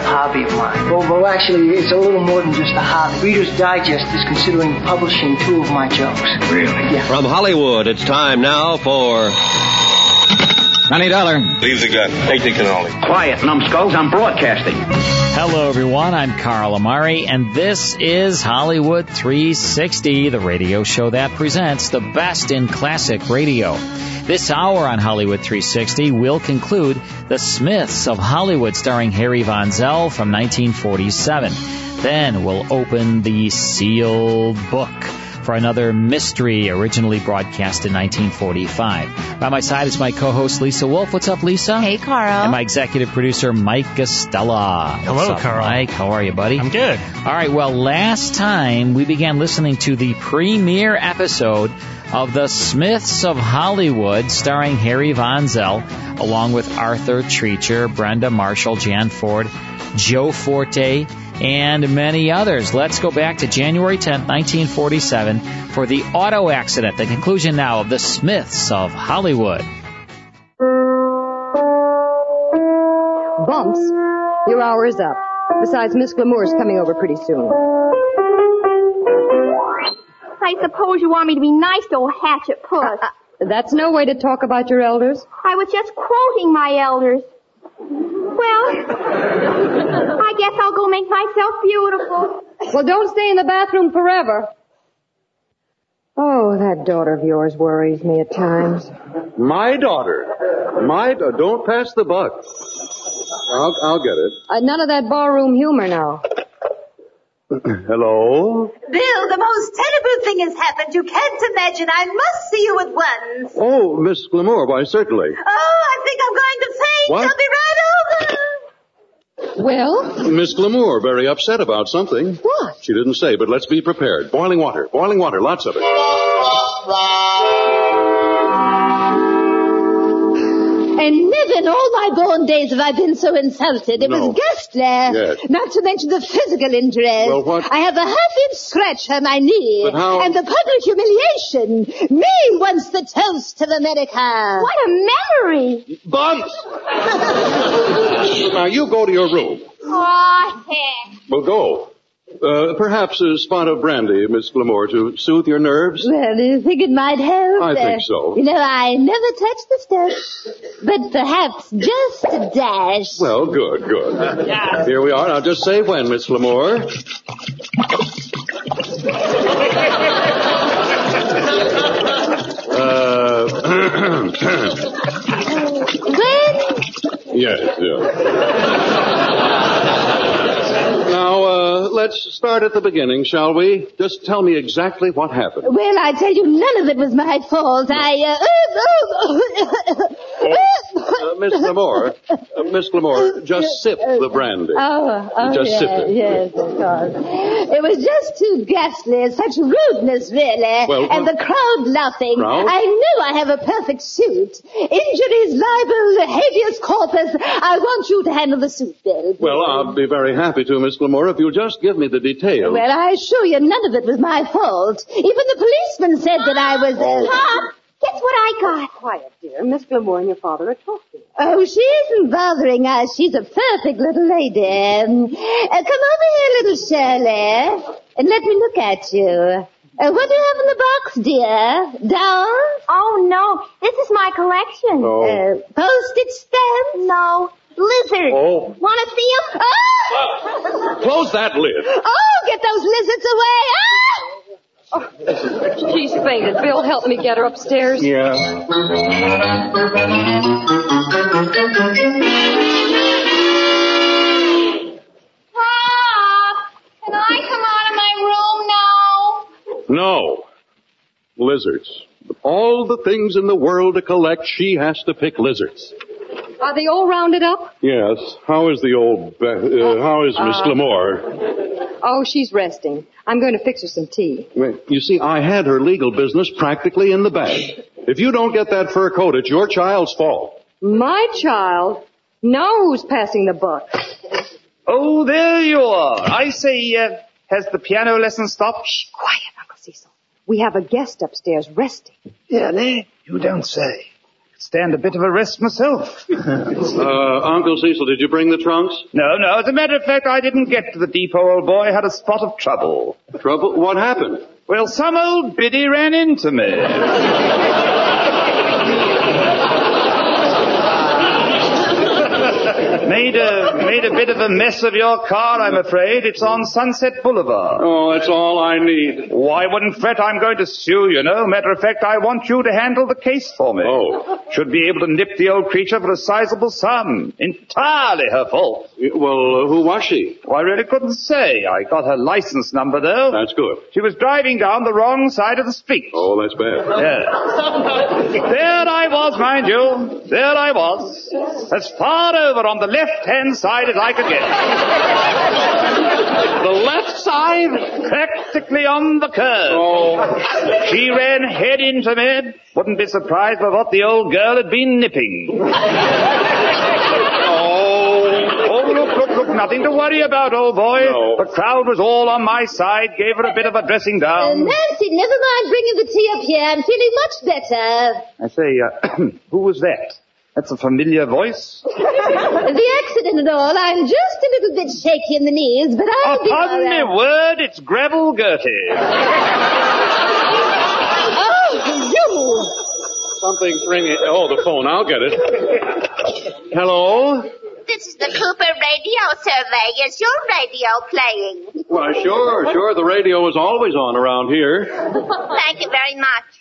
hobby of mine. Well, well, actually, it's a little more than just a hobby. Reader's Digest is considering publishing two of my jokes. Really? Yeah. From Hollywood, it's time now for. Money dollar. Leave the gun. Take the cannoli. Quiet, numbskulls. I'm broadcasting. Hello, everyone. I'm Carl Amari, and this is Hollywood 360, the radio show that presents the best in classic radio. This hour on Hollywood 360 will conclude The Smiths of Hollywood, starring Harry Von Zell from 1947. Then we'll open the sealed book for another mystery originally broadcast in 1945. By my side is my co-host Lisa Wolf. What's up, Lisa? Hey, Carl. And my executive producer Mike Gastella. Hello, up, Carl. Mike, how are you, buddy? I'm good. All right. Well, last time we began listening to the premiere episode of The Smiths of Hollywood, starring Harry Von Zell, along with Arthur Treacher, Brenda Marshall, Jan Ford, Joe Forte, and many others. Let's go back to January 10th, 1947 for the auto accident, the conclusion now of The Smiths of Hollywood. Bumps, your hour is up. Besides, Miss Glamour's coming over pretty soon. I suppose you want me to be nice to old Hatchet Puss. Uh, uh, that's no way to talk about your elders. I was just quoting my elders. Well, I guess I'll go make myself beautiful. Well, don't stay in the bathroom forever. Oh, that daughter of yours worries me at times. My daughter. My, da- don't pass the buck. I'll, I'll get it. Uh, none of that barroom humor now. Hello? Bill, the most terrible thing has happened. You can't imagine. I must see you at once. Oh, Miss Glamour, why certainly. Oh, I think I'm going to faint. What? I'll be right over. Well, Miss Glamour, very upset about something. What? She didn't say, but let's be prepared. Boiling water, boiling water, lots of it. And never in all my born days have I been so insulted. It No. was ghastly. Yes. Not to mention the physical injuries. Well, what- I have a half-inch scratch on my knee. But how- And the public humiliation. Me once the toast of America. What a memory! Bumps! now you go to your room. Aw, heck. Well, go. Uh, perhaps a spot of brandy, Miss Glamour, to soothe your nerves. Well, do you think it might help? I think Uh, so. You know, I never touch the stuff, but perhaps just a dash. Well, good, good. Here we are. Now just say when, Miss Glamour. Uh, When? yes, yes. Now, uh, let's start at the beginning, shall we? Just tell me exactly what happened. Well, I tell you, none of it was my fault. I, uh, Uh, Miss Glamour, uh, Miss Glamour, just sip the brandy. Oh, oh Just yes, sip it. yes, of course. It was just too ghastly, such rudeness, really. Well, and well- the crowd laughing. Crowd? I knew I have a perfect suit. Injuries, libel, habeas corpus. I want you to handle the suit, Bill. Well, I'll be very happy to, Miss Glamour, if you'll just give me the details. Well, I assure you, none of it was my fault. Even the policeman said that I was. Oh. Pop, guess what I got? quiet, dear. Miss Glamour and your father are talking. Oh, she isn't bothering us. She's a perfect little lady. Um, uh, come over here, little Shirley, and let me look at you. Uh, what do you have in the box, dear? Dolls? Oh, no. This is my collection. Oh. Uh, postage stamps? No. Lizards. Oh. Want to see them? Oh! Close that lid. Oh, get those lizards away! Oh! She's fainted. Bill, help me get her upstairs. Yeah. Pop, can I come out of my room now? No. Lizards. All the things in the world to collect, she has to pick lizards. Are they all rounded up? Yes. How is the old, Be- uh, how is Miss Uh, Glamore? Oh, she's resting. I'm going to fix her some tea. Wait, You see, I had her legal business practically in the bag. If you don't get that fur coat, it's your child's fault. My child? Now who's passing the buck? Oh, there you are. I say, uh, has the piano lesson stopped? Shh, quiet, Uncle Cecil. We have a guest upstairs resting. Really? You don't say. Stand a bit of a rest myself. Uh, Uncle Cecil, did you bring the trunks? No, no. As a matter of fact, I didn't get to the depot, old boy. I had a spot of trouble. Trouble? What happened? Well, some old biddy ran into me. made a made a bit of a mess of your car, I'm afraid. It's on Sunset Boulevard. Oh, that's all I need. Why wouldn't fret? I'm going to sue, you know. Matter of fact, I want you to handle the case for me. Oh. Should be able to nip the old creature for a sizable sum. Entirely her fault. Well, uh, who was she? Well, I really couldn't say. I got her license number, though. That's good. She was driving down the wrong side of the street. Oh, that's bad. Yes. there I was, mind you. There I was. As far over on the left-hand side as I could get. The left side? Practically on the curve. Oh. She ran head into me. Wouldn't be surprised by what the old girl had been nipping. oh, oh, look, look, look, nothing to worry about, old boy. No. The crowd was all on my side, gave her a bit of a dressing Uh, down. Nancy, never mind bringing the tea up here. I'm feeling much better. I say, uh, who was that? That's a familiar voice. the accident and all, I'm just a little bit shaky in the knees, but I'll be Upon all me right. word, it's Gravel Gertie. Oh, you! Something's ringing. Oh, the phone. I'll get it. Hello? This is the Cooper Radio Survey. Is your radio playing? Why, sure, sure. The radio is always on around here. Thank you very much.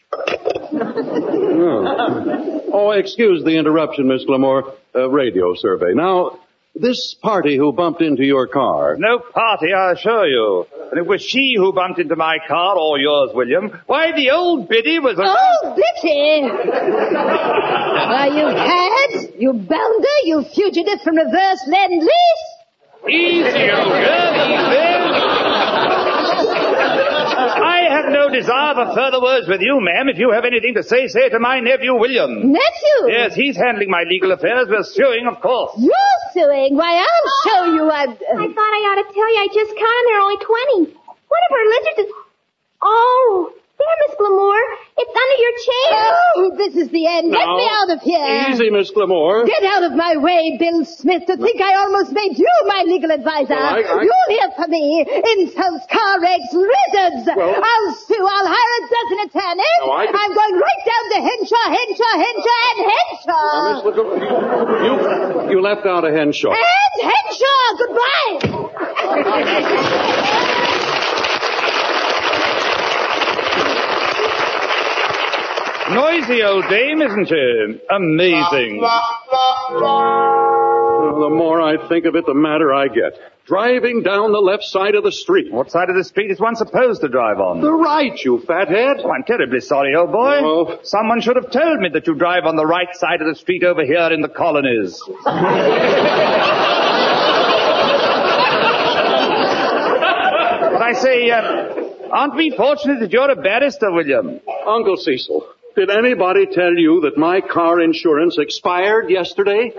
Oh, oh excuse the interruption, Miss Glamore. Uh, radio survey. Now, this party who bumped into your car. No party, I assure you. And it was she who bumped into my car, or yours, William. Why, the old biddy was a... Oh, Biddy! Are you had? You bounder? You fugitive from reverse lend lease? Easy, old girl, easy. I have no desire for further words with you, ma'am. If you have anything to say, say it to my nephew, William. Nephew? Yes, he's handling my legal affairs. We're suing, of course. You're suing? Why, I'll show you a... I thought I ought to tell you I just counted there are only 20. One of our lizards is... Oh, there, Miss Glamore. It's under your chair. Oh, this is the end. Get me out of here. Easy, Miss Glamore. Get out of my way, Bill Smith, to think I almost made you my legal advisor. Well, I- I- You'll hear from me. Insults, car wrecks, lizards. Well- I'll sue. I'll hire a dozen attorneys. No, I- I'm going right down to Henshaw, Henshaw, Henshaw, and Henshaw. Now, Miss Glamore, you, you left out a Henshaw. And Henshaw, goodbye. Noisy old dame, isn't she? Amazing. The more I think of it, the madder I get. Driving down the left side of the street. What side of the street is one supposed to drive on? The right, you fathead. Oh, I'm terribly sorry, old boy. Oh. Someone should have told me that you drive on the right side of the street over here in the colonies. but I say, uh, aren't we fortunate that you're a barrister, William? Uncle Cecil, did anybody tell you that my car insurance expired yesterday?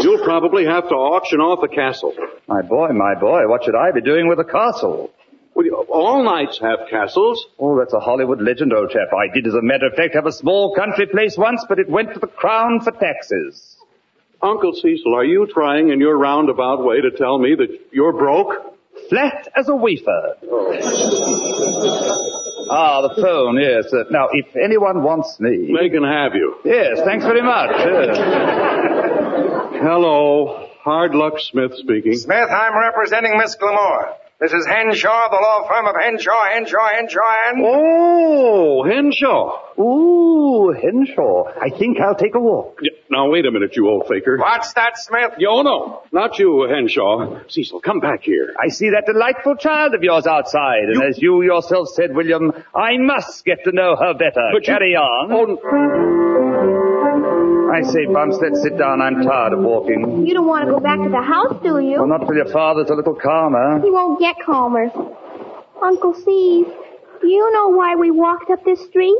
You'll probably have to auction off the castle. My boy, my boy, what should I be doing with a castle? Well, you- all knights have castles. Oh, that's a Hollywood legend, old chap. I did, as a matter of fact, have a small country place once, but it went to the crown for taxes. Uncle Cecil, are you trying in your roundabout way to tell me that you're broke? Flat as a wafer. Oh. Ah, the phone, yes. Uh, now, if anyone wants me... They can have you. Yes, thanks very much. Yes. Hello, Hard Luck Smith speaking. Smith, I'm representing Miss Glamore. This is Henshaw, the law firm of Henshaw, Henshaw, Henshaw, and... Oh, Henshaw. Ooh, Henshaw. I think I'll take a walk. Y- Now, wait a minute, you old faker. What's that, Smith? Yo, no. Not you, Henshaw. Cecil, come back here. I see that delightful child of yours outside, and as you yourself said, William, I must get to know her better. But you- Carry on. Oh, I say, Bumstead, sit down. I'm tired of walking. You don't want to go back to the house, do you? Well, not till your father's a little calmer. He won't get calmer. Uncle Steve, do you know why we walked up this street?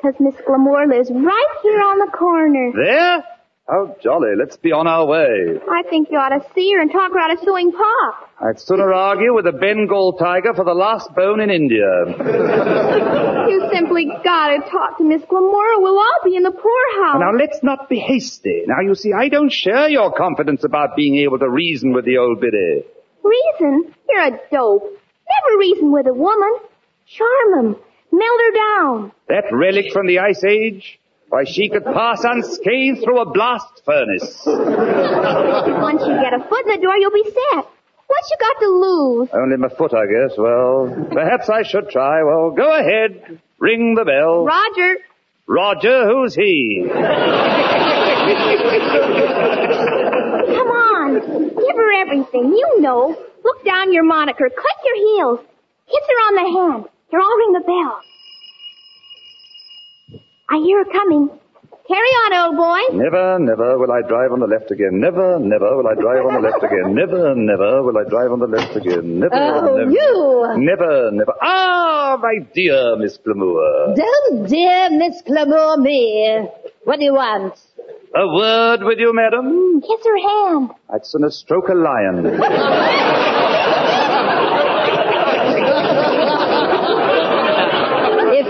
Because Miss Glamour lives right here on the corner. There? How jolly. Let's be on our way. I think you ought to see her and talk her out of suing Pop. I'd sooner argue with a Bengal tiger for the last bone in India. You simply gotta talk to Miss Glamour or we'll all be in the poorhouse. Now let's not be hasty. Now you see, I don't share your confidence about being able to reason with the old biddy. Reason? You're a dope. Never reason with a woman. Charm 'em. Melt her down. That relic from the Ice Age? Why, she could pass unscathed through a blast furnace. Once you get a foot in the door, you'll be set. What you got to lose? Only my foot, I guess. Well, perhaps I should try. Well, go ahead. Ring the bell. Roger. Roger, who's he? Come on. Give her everything. You know. Look down your moniker. Click your heels. Kiss her on the hand. Here, I'll ring the bell. I hear her coming. Carry on, old boy. Never, never will I drive on the left again. Never, never will I drive on the left again. Never, never will I drive on the left again. Never, Oh, never. you! Never, never. Ah, my dear Miss Glamour. Don't dear Miss Glamour me. What do you want? A word with you, madam? Kiss her hand. I'd sooner stroke a lion.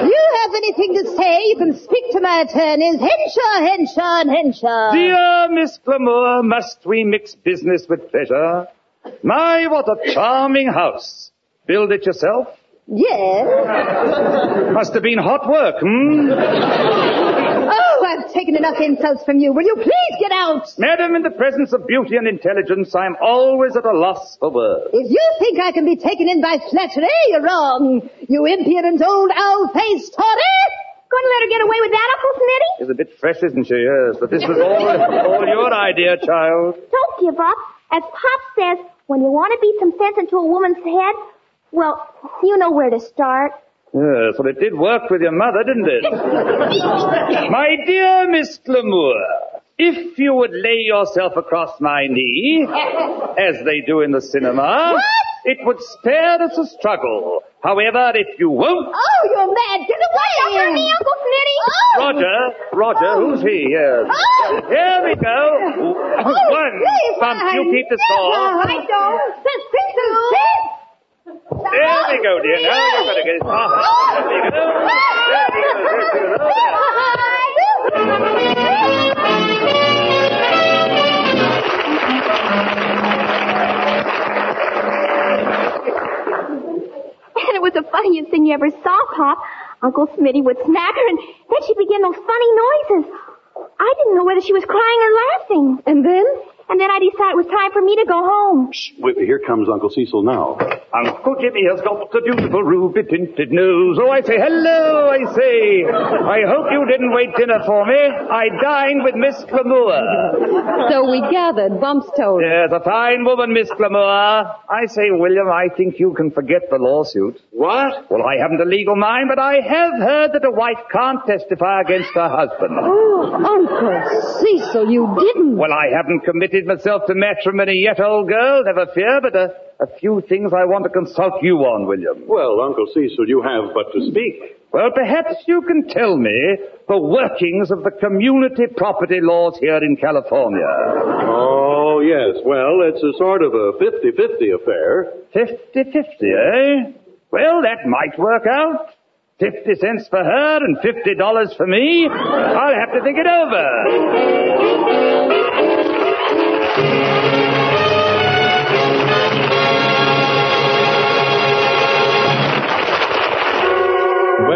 you have anything to say, you can speak to my attorneys, Henshaw, Henshaw, and Henshaw. Dear Miss Glamour, must we mix business with pleasure? My, what a charming house. Build it yourself? Yes. Must have been hot work, hmm? I've taken enough insults from you. Will you please get out? Madam, in the presence of beauty and intelligence, I'm always at a loss for words. If you think I can be taken in by flattery, you're wrong. You impudent old owl-faced Tory! Going to let her get away with that, Uncle Smitty? She's a bit fresh, isn't she? Yes, but this was all, all your idea, child. Don't give up. As Pop says, when you want to beat some sense into a woman's head, well, you know where to start. Yes, well, it did work with your mother, didn't it? my dear Miss Glamour, if you would lay yourself across my knee, as they do in the cinema, it would spare us a struggle. However, if you won't, Oh, you're mad. Get away! For me, Uncle Smitty. Oh! Roger, Roger, oh. who's he? Yes. Oh! Here we go. Oh, One. please, Bump, I you keep the score. never- I don't. Suspicious There we go, dear. Now you're going to get it. Ah, there we go. There we go. There we go. And it was the funniest thing you ever saw, Pop. Uncle Smitty would smack her, and then she'd begin those funny noises. I didn't know whether she was crying or laughing. And then? And then I decided it was time for me to go home. Wait, here comes Uncle Cecil now. Uncle Jimmy has got a beautiful ruby tinted nose. Oh, I say hello, I say. I hope you didn't wait dinner for me. I dined with Miss Glamour. So we gathered, Bumps told us. Yes, a fine woman, Miss Glamour. I say, William, I think you can forget the lawsuit. What? Well, I haven't a legal mind, but I have heard that a wife can't testify against her husband. Oh, Uncle Cecil, you didn't. Well, I haven't committed myself to matrimony yet, old girl, never fear, but a, a few things I want to consult you on, William. Well, Uncle Cecil, you have but to speak. Well, perhaps you can tell me the workings of the community property laws here in California. Oh, yes. Well, it's a sort of a 50-50 affair. 50-50, eh? Well, that might work out. 50 cents for her and $50 for me. I'll have to think it over.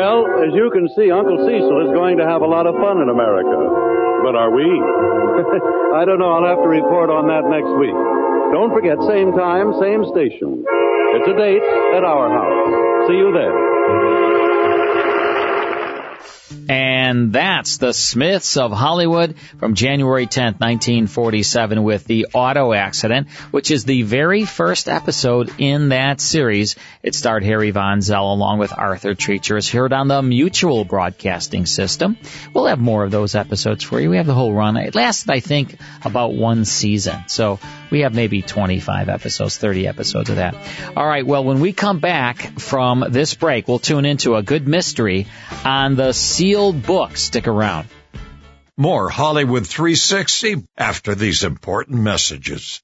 Well, as you can see, Uncle Cecil is going to have a lot of fun in America. But are we? I don't know. I'll have to report on that next week. Don't forget, same time, same station. It's a date at our house. See you there. And that's the Smiths of Hollywood from January 10th, 1947 with the auto accident, which is the very first episode in that series. It starred Harry Von Zell along with Arthur Treacher as heard on the Mutual Broadcasting System. We'll have more of those episodes for you. We have the whole run. It lasted, I think, about one season. So we have maybe 25 episodes, 30 episodes of that. All right. Well, when we come back from this break, we'll tune into a good mystery on the sealed book. Stick around. More Hollywood 360 after these important messages.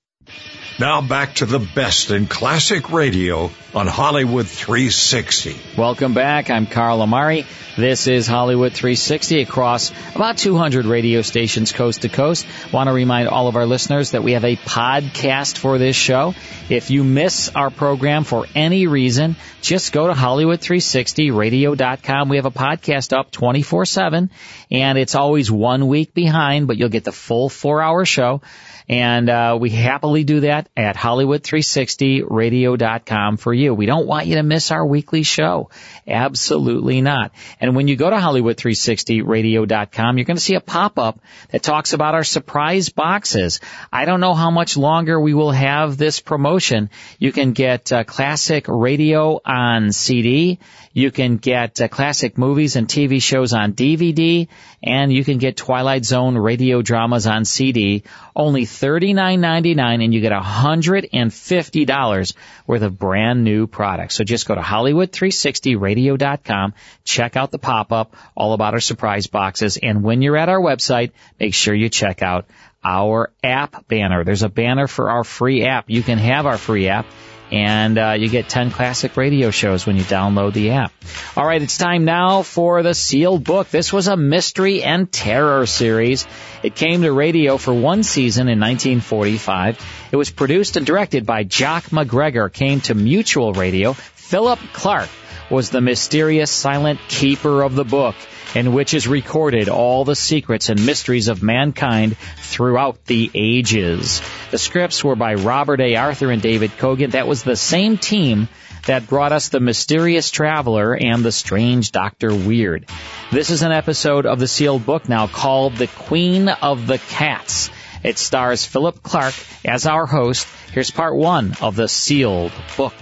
Now back to the best in classic radio on Hollywood 360. Welcome back. I'm Carl Amari. This is Hollywood 360 across about 200 radio stations coast to coast. Want to remind all of our listeners that we have a podcast for this show. If you miss our program for any reason, just go to Hollywood360radio.com. We have a podcast up 24-7 and it's always one week behind, but you'll get the full four hour show. And uh, we happily do that at Hollywood360radio.com for you. We don't want you to miss our weekly show. Absolutely not. And when you go to Hollywood360radio.com, you're going to see a pop-up that talks about our surprise boxes. I don't know how much longer we will have this promotion. You can get uh, classic radio on CD. You can get uh, classic movies and TV shows on DVD, and you can get Twilight Zone radio dramas on CD. Only $39.99, and you get $150 worth of brand new products. So just go to Hollywood360radio.com, check out the pop-up, all about our surprise boxes, and when you're at our website, make sure you check out our app banner. There's a banner for our free app. You can have our free app and uh, you get 10 classic radio shows when you download the app. All right, it's time now for the sealed book. This was a mystery and terror series. It came to radio for one season in 1945. It was produced and directed by Jock McGregor. Came to Mutual Radio. Philip Clarke was the mysterious silent keeper of the book in which is recorded all the secrets and mysteries of mankind throughout the ages. The scripts were by Robert A. Arthur and David Kogan. That was the same team that brought us The Mysterious Traveler and The Strange Doctor Weird. This is an episode of the sealed book now called The Queen of the Cats. It stars Philip Clarke as our host. Here's part one of the sealed book.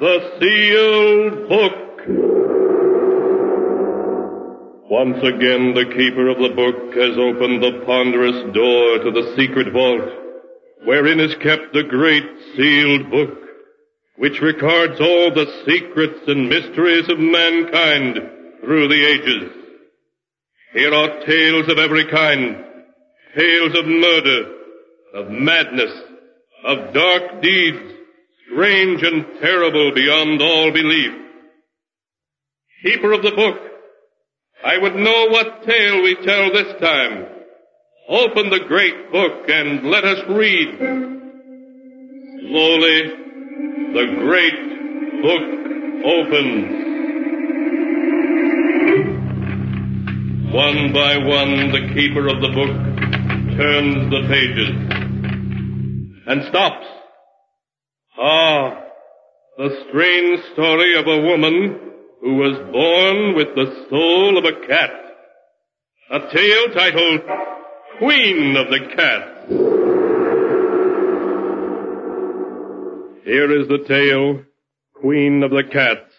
The sealed book. Once again, the keeper of the book has opened the ponderous door to the secret vault, wherein is kept the great sealed book, which records all the secrets and mysteries of mankind through the ages. Here are tales of every kind, tales of murder, of madness, of dark deeds, strange and terrible beyond all belief. Keeper of the book, I would know what tale we tell this time. Open the great book and let us read. Slowly, the great book opens. One by one, the keeper of the book turns the pages and stops. Ah, the strange story of a woman who was born with the soul of a cat. A tale titled Queen of the Cats. Here is the tale, Queen of the Cats,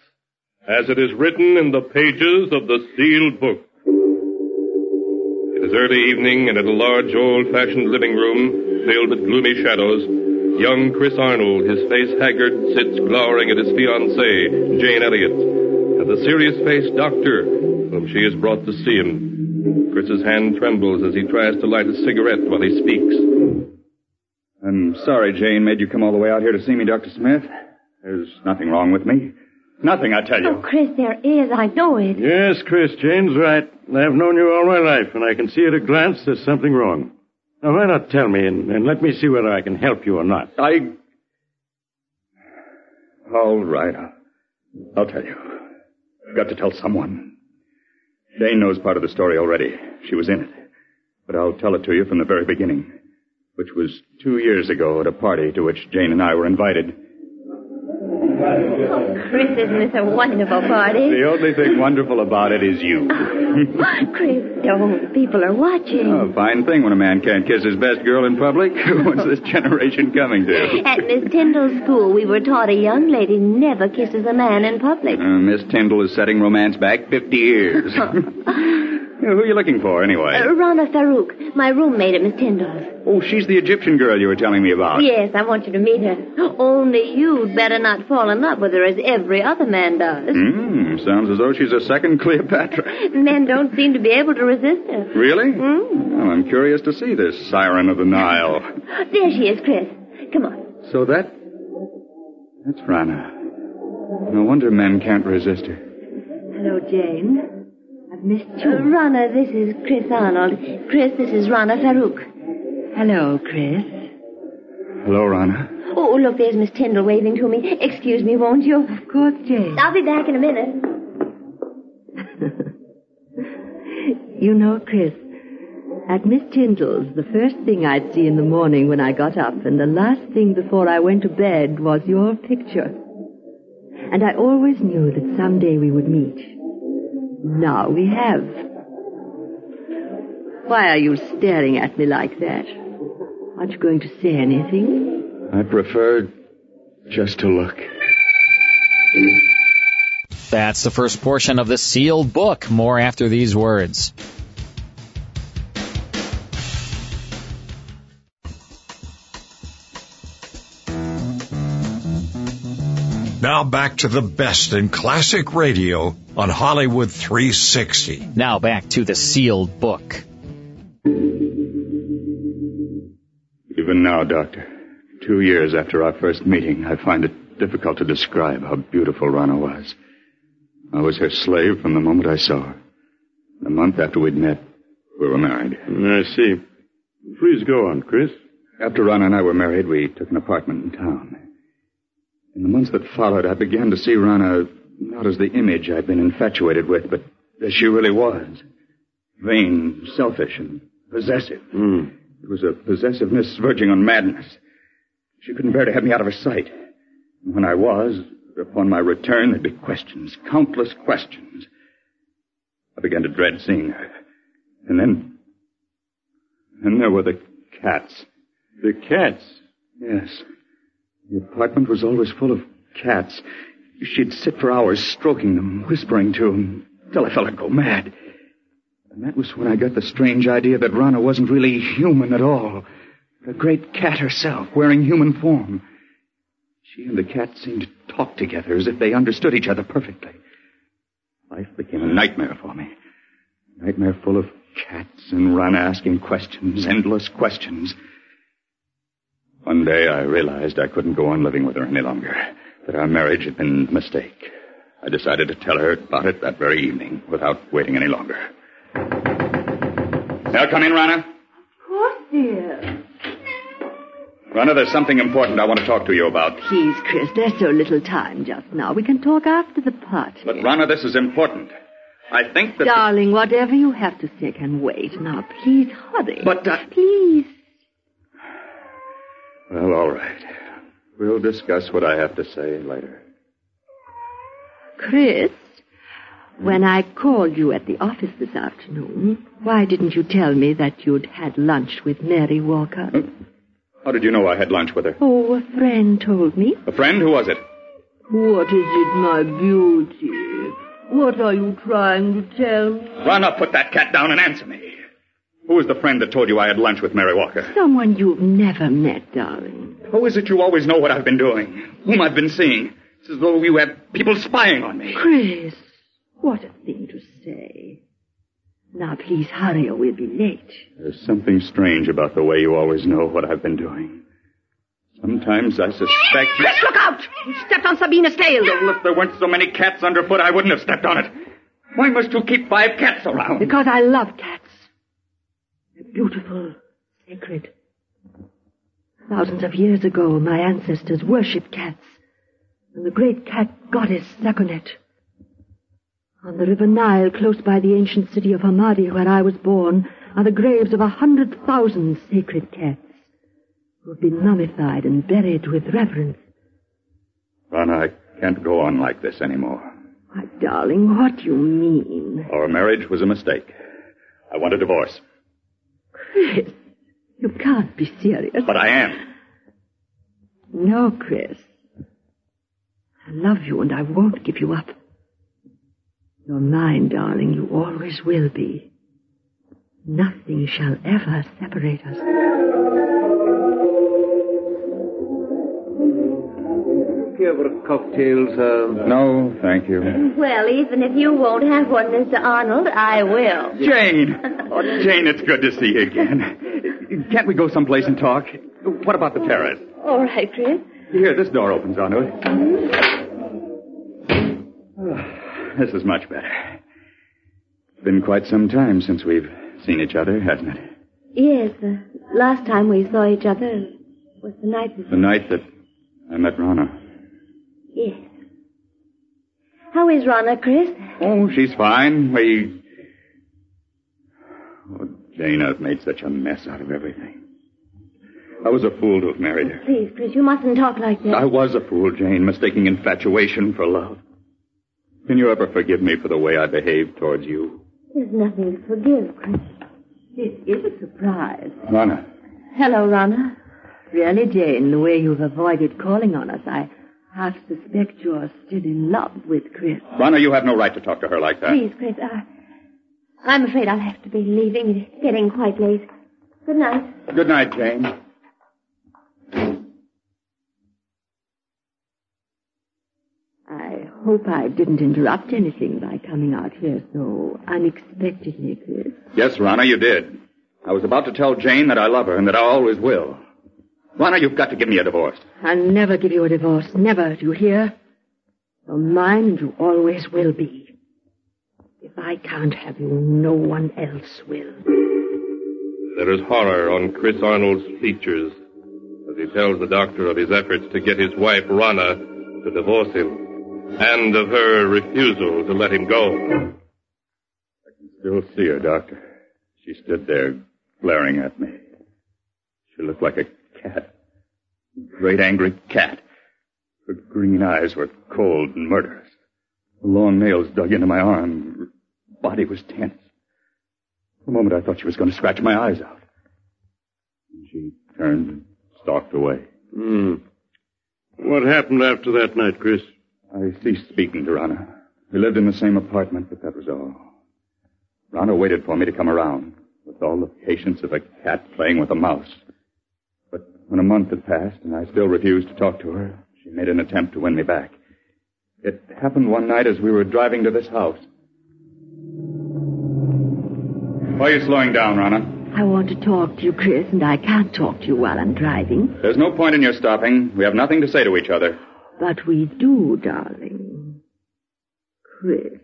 as it is written in the pages of the sealed book. It is early evening and in a large old-fashioned living room filled with gloomy shadows, young Chris Arnold, his face haggard, sits glowering at his fiancée, Jane Elliott, and the serious-faced doctor whom she has brought to see him. Chris's hand trembles as he tries to light a cigarette while he speaks. I'm sorry Jane made you come all the way out here to see me, Dr. Smith. There's nothing wrong with me. Nothing, I tell you. Oh, Chris, there is. I know it. Yes, Chris, Jane's right. I've known you all my life, and I can see at a glance there's something wrong. Now, why not tell me, and, and let me see whether I can help you or not? I... All right. I'll, I'll tell you. I've got to tell someone. Jane knows part of the story already. She was in it. But I'll tell it to you from the very beginning, which was two years ago at a party to which Jane and I were invited. Oh, Chris, isn't this a wonderful party? The only thing wonderful about it is you. Chris, don't. People are watching. Oh, fine thing when a man can't kiss his best girl in public. What's this generation coming to? At Miss Tyndall's school, we were taught a young lady never kisses a man in public. Uh, Miss Tyndall is setting romance back 50 years. Who are you looking for, anyway? Uh, Rana Farouk, my roommate at Miss Tyndall's. Oh, she's the Egyptian girl you were telling me about. Yes, I want you to meet her. Only you'd better not fall in love with her as every other man does. Hmm, sounds as though she's a second Cleopatra. Men don't seem to be able to resist her. Really? Mm. Well, I'm curious to see this siren of the Nile. There she is, Chris. Come on. So that... That's Rana. No wonder men can't resist her. Hello, Jane. I've missed you. Uh, Rana, this is Chris Arnold. Chris, this is Rana Farouk. Hello, Chris. Hello, Rana. Oh, look, there's Miss Tyndall waving to me. Excuse me, won't you? Of course, Jane. I'll be back in a minute. You know, Chris, at Miss Tyndall's, the first thing I'd see in the morning when I got up, and the last thing before I went to bed, was your picture. And I always knew that someday we would meet. Now we have. Why are you staring at me like that? Aren't you going to say anything? I prefer just to look. That's the first portion of the sealed book. More after these words. Now back to the best in classic radio on Hollywood 360. Now back to the sealed book. Even now, Doctor, two years after our first meeting, I find it difficult to describe how beautiful Rana was. I was her slave from the moment I saw her. A month after we'd met, we were married. I see. Please go on, Chris. After Rana and I were married, we took an apartment in town. In the months that followed, I began to see Rana not as the image I'd been infatuated with, but as she really was. Vain, selfish, and possessive. Mm. It was a possessiveness verging on madness. She couldn't bear to have me out of her sight. And when I was, upon my return, there'd be questions, countless questions. I began to dread seeing her. And then, and there were the cats. The cats? Yes. The apartment was always full of cats. She'd sit for hours stroking them, whispering to them, till I felt I'd go mad. And that was when I got the strange idea that Rana wasn't really human at all. The great cat herself, wearing human form. She and the cat seemed to talk together as if they understood each other perfectly. Life became a nightmare for me. A nightmare full of cats and Rana asking questions, endless questions. One day I realized I couldn't go on living with her any longer, that our marriage had been a mistake. I decided to tell her about it that very evening without waiting any longer. Now come in, Rana. Of course, dear. Rana, there's something important I want to talk to you about. Please, Chris, there's so little time just now. We can talk after the party. But, Rana, this is important. I think that. Darling, whatever you have to say can wait. Now, please hurry. But, uh... Please. Well, all right. We'll discuss what I have to say later. Chris, when I called you at the office this afternoon, why didn't you tell me that you'd had lunch with Mary Walker? How did you know I had lunch with her? Oh, a friend told me. A friend? Who was it? What is it, my beauty? What are you trying to tell me? Rana, put that cat down and answer me. Who was the friend that told you I had lunch with Mary Walker? Someone you've never met, darling. How is it you always know what I've been doing? Whom I've been seeing? It's as though you have people spying on me. Chris, what a thing to say. Now, please hurry or we'll be late. There's something strange about the way you always know what I've been doing. Sometimes I suspect you... Chris, look out! You stepped on Sabina's tail. Well, if there weren't so many cats underfoot, I wouldn't have stepped on it. Why must you keep five cats around? Because I love cats. Beautiful, sacred. Thousands of years ago, my ancestors worshipped cats. And the great cat goddess Sekhmet. On the river Nile, close by the ancient city of Hamadi, where I was born, are the graves of a hundred thousand sacred cats who have been mummified and buried with reverence. Rana, I can't go on like this anymore. My darling, what do you mean? Our marriage was a mistake. I want a divorce. Chris, you can't be serious. But I am. No, Chris. I love you and I won't give you up. You're mine, darling. You always will be. Nothing shall ever separate us. Care for a cocktail, sir? No, thank you. Well, even if you won't have one, Mr. Arnold, I will. Jane! Oh, Jane, it's good to see you again. Can't we go someplace and talk? What about the terrace? All right, Chris. Here, this door opens onto it. Ah, this is much better. It's been quite some time since we've seen each other, hasn't it? Yes, the last time we saw each other was the night before. The night that I met Rana. Yes. How is Rana, Chris? Oh, she's fine. We. Oh, Jane, I've made such a mess out of everything. I was a fool to have married her. Please, Chris, you mustn't talk like that. I was a fool, Jane, mistaking infatuation for love. Can you ever forgive me for the way I behaved towards you? There's nothing to forgive, Chris. This is a surprise. Rana. Hello, Rana. Really, Jane, the way you've avoided calling on us, I half suspect you're still in love with Chris. Rana, you have no right to talk to her like that. Please, Chris, uh, I'm afraid I'll have to be leaving. It's getting quite late. Good night. Good night, Jane. I hope I didn't interrupt anything by coming out here so unexpectedly, Chris. Yes, Rana, you did. I was about to tell Jane that I love her and that I always will. Rana, you've got to give me a divorce. I'll never give you a divorce. Never. Do you hear? You're mine and you always will be. If I can't have you, no one else will. There is horror on Chris Arnold's features as he tells the doctor of his efforts to get his wife, Rana, to divorce him, and of her refusal to let him go. I can still see her, Doctor. She stood there, glaring at me. She looked like a cat. Great angry cat. Her green eyes were cold and murderous. The long nails dug into my arm. Her body was tense. For a moment I thought she was going to scratch my eyes out. And she turned and stalked away. Hmm. What happened after that night, Chris? I ceased speaking to Rana. We lived in the same apartment, but that was all. Rana waited for me to come around, with all the patience of a cat playing with a mouse. When a month had passed and I still refused to talk to her, she made an attempt to win me back. It happened one night as we were driving to this house. Why are you slowing down, Rana? I want to talk to you, Chris, and I can't talk to you while I'm driving. There's no point in your stopping. We have nothing to say to each other. But we do, darling. Chris,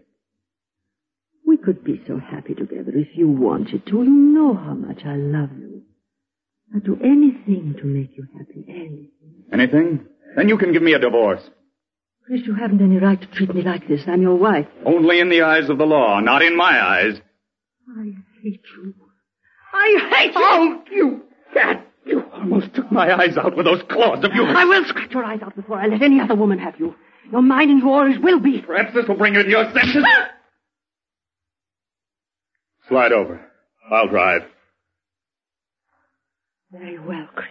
we could be so happy together if you wanted to. You know how much I love you. I'd do anything to make you happy, anything. Anything? Then you can give me a divorce. Chris, you haven't any right to treat me like this. I'm your wife. Only in the eyes of the law, not in my eyes. I hate you. I hate you! Oh, you cat! You almost took my eyes out with those claws of yours. I will scratch your eyes out before I let any other woman have you. You're mine and you always will be. Perhaps this will bring you to your senses. Slide over. I'll drive. Very well, Chris.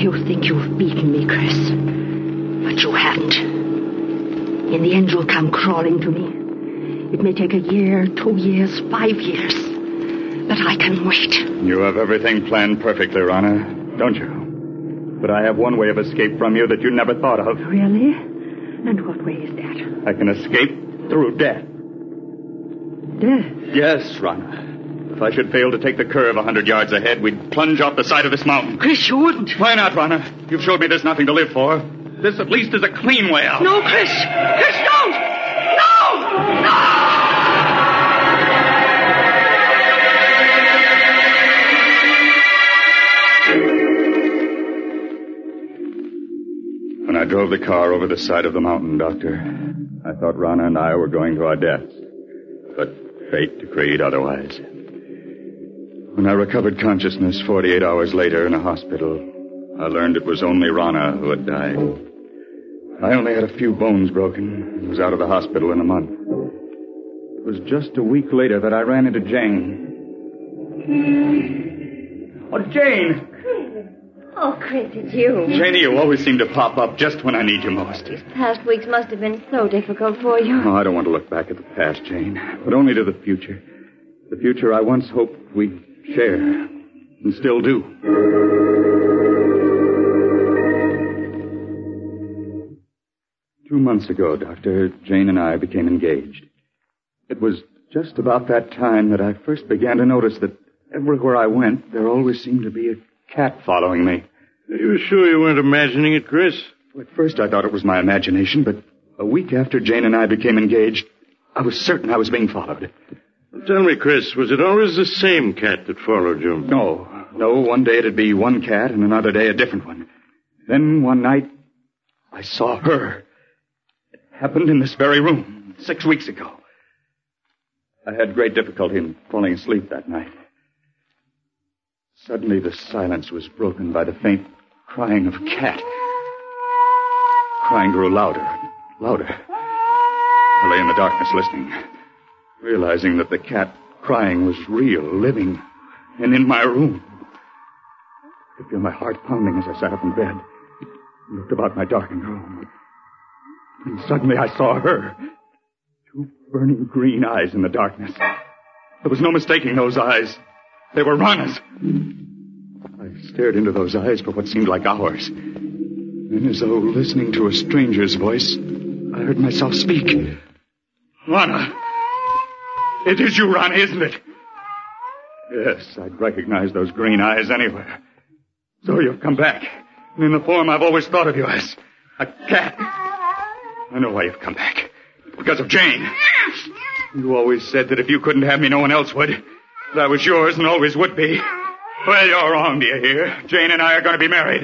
You think you've beaten me, Chris. But you haven't. In the end, you'll come crawling to me. It may take a year, two years, five years. But I can wait. You have everything planned perfectly, Rana, don't you? But I have one way of escape from you that you never thought of. Really? And what way is that? I can escape through death. Death? Yes, Rana. If I should fail to take the curve a hundred yards ahead, we'd plunge off the side of this mountain. Chris, you wouldn't. Why not, Rana? You've showed me there's nothing to live for. This at least is a clean way out. No, Chris! Chris, don't! No! No! When I drove the car over the side of the mountain, Doctor, I thought Rana and I were going to our deaths. But fate decreed otherwise. When I recovered consciousness 48 hours later in a hospital, I learned it was only Rana who had died. I only had a few bones broken and was out of the hospital in a month. It was just a week later that I ran into Jane. Hmm. Oh, Jane! Oh, Chris, it's you. Janie, you always seem to pop up just when I need you most. These past weeks must have been so difficult for you. Oh, I don't want to look back at the past, Jane, but only to the future. The future I once hoped we'd share, and still do. Two months ago, Doctor, Jane and I became engaged. It was just about that time that I first began to notice that everywhere I went, there always seemed to be a cat following me. Are you sure you weren't imagining it, Chris? Well, at first I thought it was my imagination, but a week after Jane and I became engaged, I was certain I was being followed. Tell me, Chris, was it always the same cat that followed you? No. No, one day it'd be one cat and another day a different one. Then one night, I saw her. It happened in this very room, six weeks ago. I had great difficulty in falling asleep that night. Suddenly the silence was broken by the faint crying of a cat. Crying grew louder, louder. I lay in the darkness listening, realizing that the cat crying was real, living, and in my room. I could feel my heart pounding as I sat up in bed and looked about my darkened room. And suddenly I saw her. Two burning green eyes in the darkness. There was no mistaking those eyes. They were Rana's. I stared into those eyes for what seemed like hours. Then, as though listening to a stranger's voice, I heard myself speak. Rana! It is you, Rana, isn't it? Yes, I'd recognize those green eyes anywhere. So you've come back, and in the form I've always thought of you as a cat. I know why you've come back. Because of Jane. You always said that if you couldn't have me, no one else would. That was yours and always would be. Well, you're wrong, you hear? Jane and I are going to be married.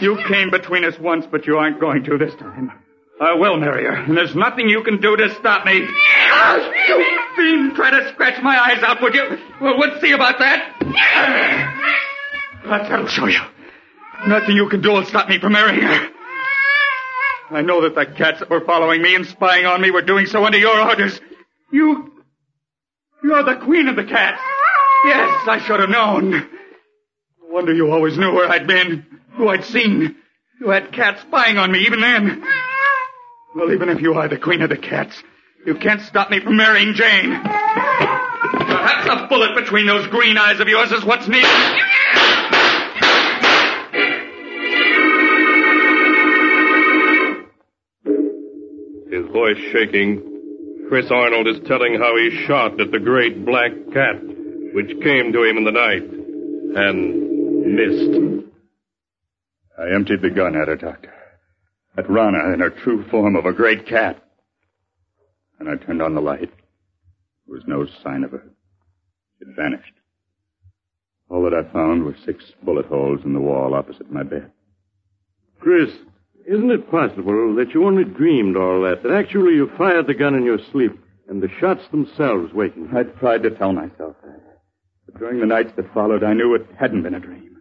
You came between us once, but you aren't going to this time. I will marry her, and there's nothing you can do to stop me. Oh, you fiend, try to scratch my eyes out, would you? Well, we'll see about that. That'll show you. Nothing you can do will stop me from marrying her. I know that the cats that were following me and spying on me were doing so under your orders. You. You're the queen of the cats. Yes, I should have known. No wonder you always knew where I'd been, who I'd seen. You had cats spying on me even then. Well, even if you are the queen of the cats, you can't stop me from marrying Jane. Perhaps a bullet between those green eyes of yours is what's needed. His voice shaking, Chris Arnold is telling how he shot at the great black cat, which came to him in the night and missed. I emptied the gun at her, Doctor. At Rana in her true form of a great cat. And I turned on the light. There was no sign of her. It vanished. All that I found were six bullet holes in the wall opposite my bed. Chris, isn't it possible that you only dreamed all that? That actually you fired the gun in your sleep and the shots themselves wakened? I tried to tell myself that. But during the nights that followed, I knew it hadn't been a dream.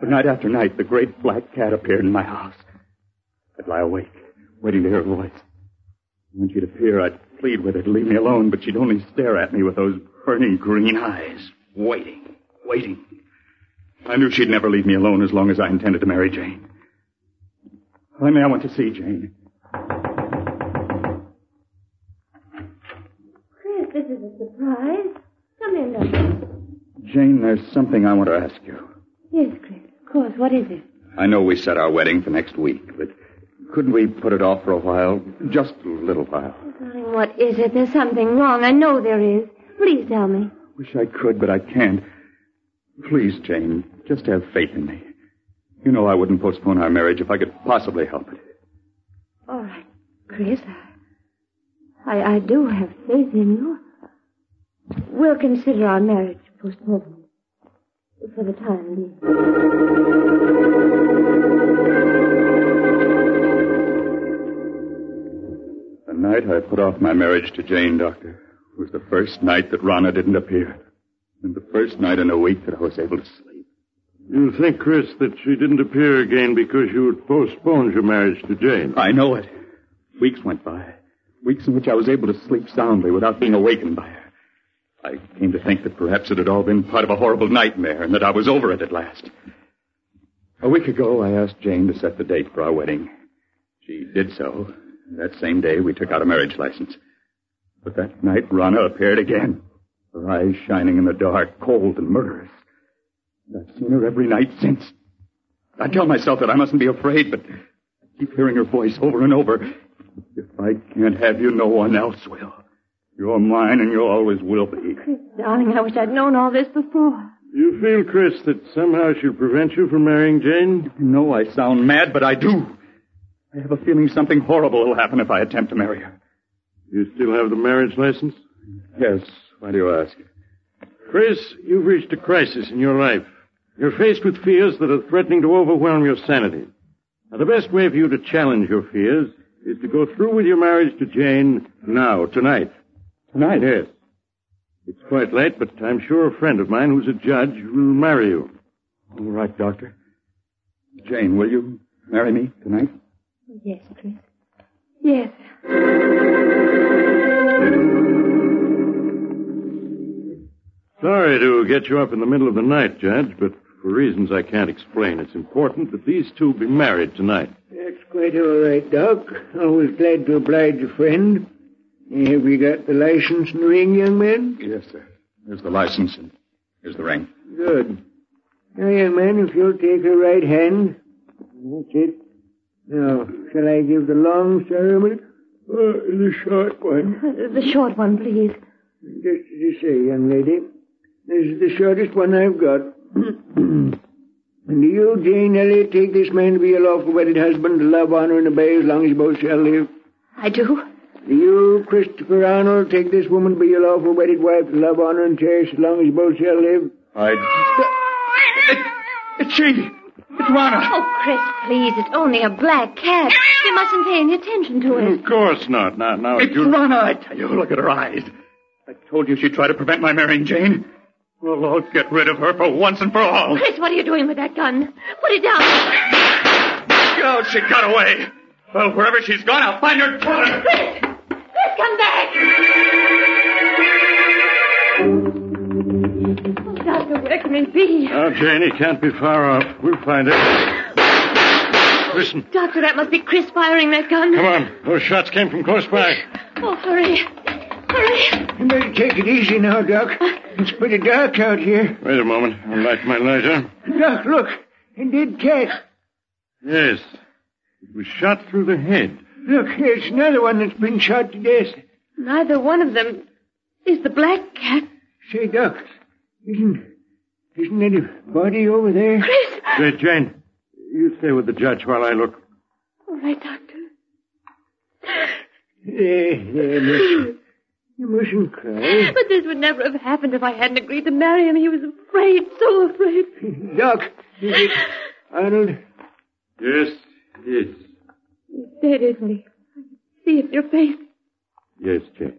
But night after night, the great black cat appeared in my house. I'd lie awake, waiting to hear her voice. When she'd appear, I'd plead with her to leave me alone, but she'd only stare at me with those burning green eyes, waiting, waiting. I knew she'd never leave me alone as long as I intended to marry Jane. Finally, I want to see Jane. Chris, this is a surprise. Come in, now. Jane, there's something I want to ask you. Yes, Chris. Of course. What is it? I know we set our wedding for next week, but couldn't we put it off for a while? Just a little while. Darling, what is it? There's something wrong. I know there is. Please tell me. Wish I could, but I can't. Please, Jane, just have faith in me. You know I wouldn't postpone our marriage if I could possibly help it. All right, Chris. I, I do have faith in you. We'll consider our marriage postponed for the time being. The night I put off my marriage to Jane, Doctor, was the first night that Rana didn't appear. And the first night in a week that I was able to sleep. You think, Chris, that she didn't appear again because you had postponed your marriage to Jane? I know it. Weeks went by. Weeks in which I was able to sleep soundly without being awakened by her. I came to think that perhaps it had all been part of a horrible nightmare and that I was over it at last. A week ago, I asked Jane to set the date for our wedding. She did so. That same day, we took out a marriage license. But that night, Rana appeared again, her eyes shining in the dark, cold and murderous. I've seen her every night since. I tell myself that I mustn't be afraid, but I keep hearing her voice over and over. If I can't have you, no one else will. You're mine and you always will be. Chris, darling, I wish I'd known all this before. You feel, Chris, that somehow she'll prevent you from marrying Jane? No, I sound mad, but I do. I have a feeling something horrible will happen if I attempt to marry her. You still have the marriage license? Yes. Why do you ask? Chris, you've reached a crisis in your life. You're faced with fears that are threatening to overwhelm your sanity. Now, the best way for you to challenge your fears is to go through with your marriage to Jane now, tonight. Tonight? Yes. It's quite late, but I'm sure a friend of mine who's a judge will marry you. All right, Doctor. Jane, will you marry me tonight? Yes, Chris. Yes. Sorry to get you up in the middle of the night, Judge, but for reasons I can't explain, it's important that these two be married tonight. That's quite all right, Doc. Always glad to oblige a friend. Eh, have you got the license and ring, young man? Yes, sir. Here's the license and here's the ring. Good. Now, young man, if you'll take her right hand. That's it. Now, shall I give the long ceremony? Or the short one? The short one, please. Just as you say, young lady. This is the shortest one I've got. Mm-hmm. and do you, Jane Elliot, take this man to be your lawful wedded husband, to love, honor, and obey as long as you both shall live? I do. Do you, Christopher Arnold, take this woman to be your lawful wedded wife, to love, honor, and cherish as long as you both shall live? I... It, it's she! It's Rana! Oh, Chris, please. It's only a black cat. You mustn't pay any attention to it. Of course not. Not now, It's you... Rana, I tell you. Look at her eyes. I told you she'd try to prevent my marrying Jane. Oh, well, I'll get rid of her for once and for all. Chris, what are you doing with that gun? Put it down. Oh, she got away. Well, wherever she's gone, I'll find her. Chris! Chris, come back! Oh, Doctor, where can it be? Ah, now, Jane, he can't be far off. We'll find it. Listen. Doctor, that must be Chris firing that gun. Come on. Those shots came from close by. Oh, hurry. Hurry. You better take it easy now, Doc. Uh, It's pretty dark out here. Wait a moment. I'll light my lighter. Doc, look. A dead cat. Yes. It was shot through the head. Look, here's another one that's been shot to death. Neither one of them is the black cat. Say, Doc, isn't, isn't there a body over there? Chris! Say, Jane, you stay with the judge while I look. All right, Doctor. There, there, listen. You mustn't cry. But this would never have happened if I hadn't agreed to marry him. He was afraid, so afraid. Doc, is it Arnold? Yes, yes. He's dead, isn't he? I can see it in your face. Yes, Jack.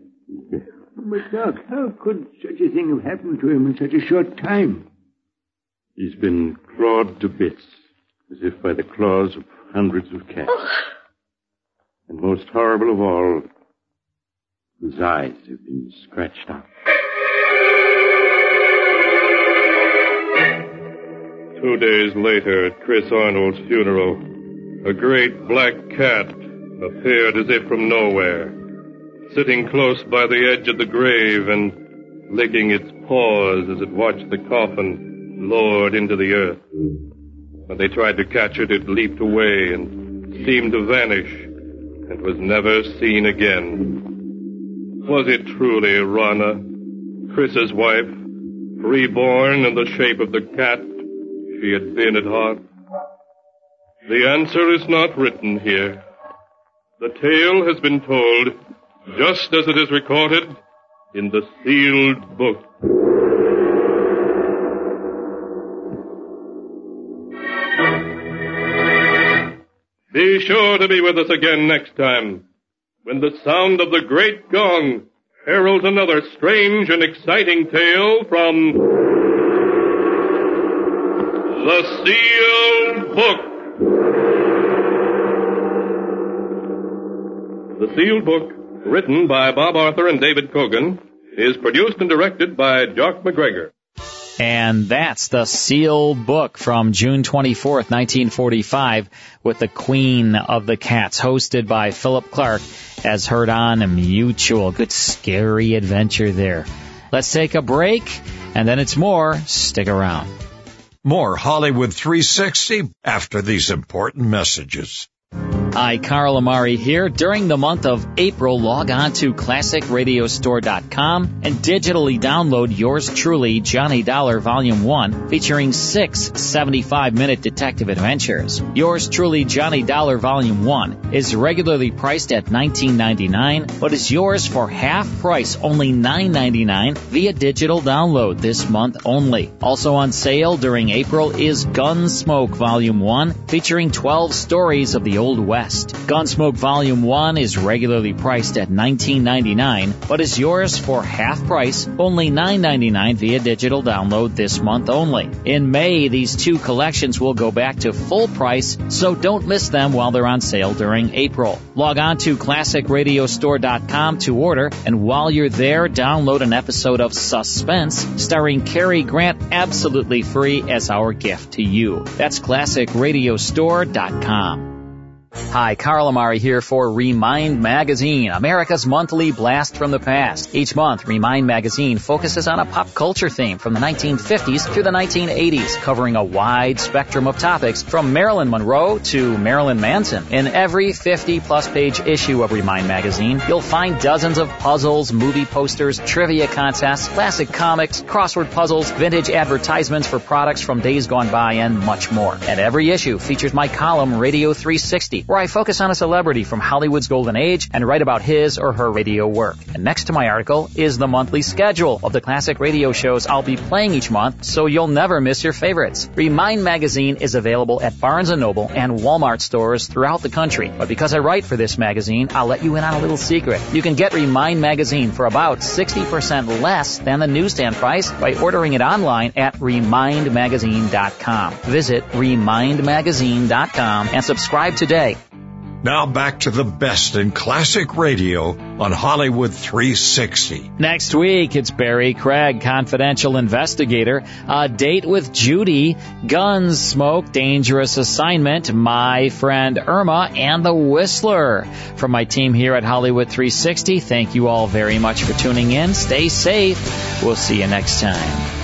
Yes. But, Doc, how could such a thing have happened to him in such a short time? He's been clawed to bits, as if by the claws of hundreds of cats. Oh. And most horrible of all, his eyes have been scratched out. Two days later, at Chris Arnold's funeral, a great black cat appeared as if from nowhere, sitting close by the edge of the grave and licking its paws as it watched the coffin lowered into the earth. When they tried to catch it, it leaped away and seemed to vanish and was never seen again. Was it truly Rana, Chris's wife, reborn in the shape of the cat she had been at heart? The answer is not written here. The tale has been told just as it is recorded in the sealed book. Be sure to be with us again next time when the sound of the great gong heralds another strange and exciting tale from The Sealed Book. The Sealed Book, written by Bob Arthur and David Kogan, is produced and directed by Jock MacGregor. And that's the sealed book from June 24th, 1945 with the Queen of the Cats hosted by Philip Clarke as heard on Mutual. Good scary adventure there. Let's take a break and then it's more. Stick around. More Hollywood 360 after these important messages. Hi, Carl Amari here. During the month of April, log on to classicradiostore.com and digitally download yours truly, Johnny Dollar Volume 1, featuring six 75-minute detective adventures. Yours truly, Johnny Dollar Volume 1, is regularly priced at $19.99, but is yours for half price, only $9.99, via digital download this month only. Also on sale during April is Gunsmoke Volume 1, featuring 12 stories of the Old West. Gunsmoke Volume 1 is regularly priced at $19.99, but is yours for half price, only $9.99 via digital download this month only. In May, these two collections will go back to full price, so don't miss them while they're on sale during April. Log on to classicradiostore.com to order, and while you're there, download an episode of Suspense starring Cary Grant absolutely free as our gift to you. That's classicradiostore.com. Hi, Carl Amari here for Remind Magazine, America's monthly blast from the past. Each month, Remind Magazine focuses on a pop culture theme from the 1950s through the 1980s, covering a wide spectrum of topics from Marilyn Monroe to Marilyn Manson. In every 50 plus page issue of Remind Magazine, you'll find dozens of puzzles, movie posters, trivia contests, classic comics, crossword puzzles, vintage advertisements for products from days gone by, and much more. And every issue features my column, Radio 360 where I focus on a celebrity from Hollywood's golden age and write about his or her radio work. And next to my article is the monthly schedule of the classic radio shows I'll be playing each month, so you'll never miss your favorites. Remind Magazine is available at Barnes & Noble and Walmart stores throughout the country. But because I write for this magazine, I'll let you in on a little secret. You can get Remind Magazine for about 60% less than the newsstand price by ordering it online at remindmagazine.com. Visit remindmagazine.com and subscribe today. Now back to the best in classic radio on Hollywood 360. Next week, it's Barry Craig, confidential investigator, a date with Judy, Gunsmoke, dangerous assignment, my friend Irma, and the Whistler. From my team here at Hollywood 360, thank you all very much for tuning in. Stay safe. We'll see you next time.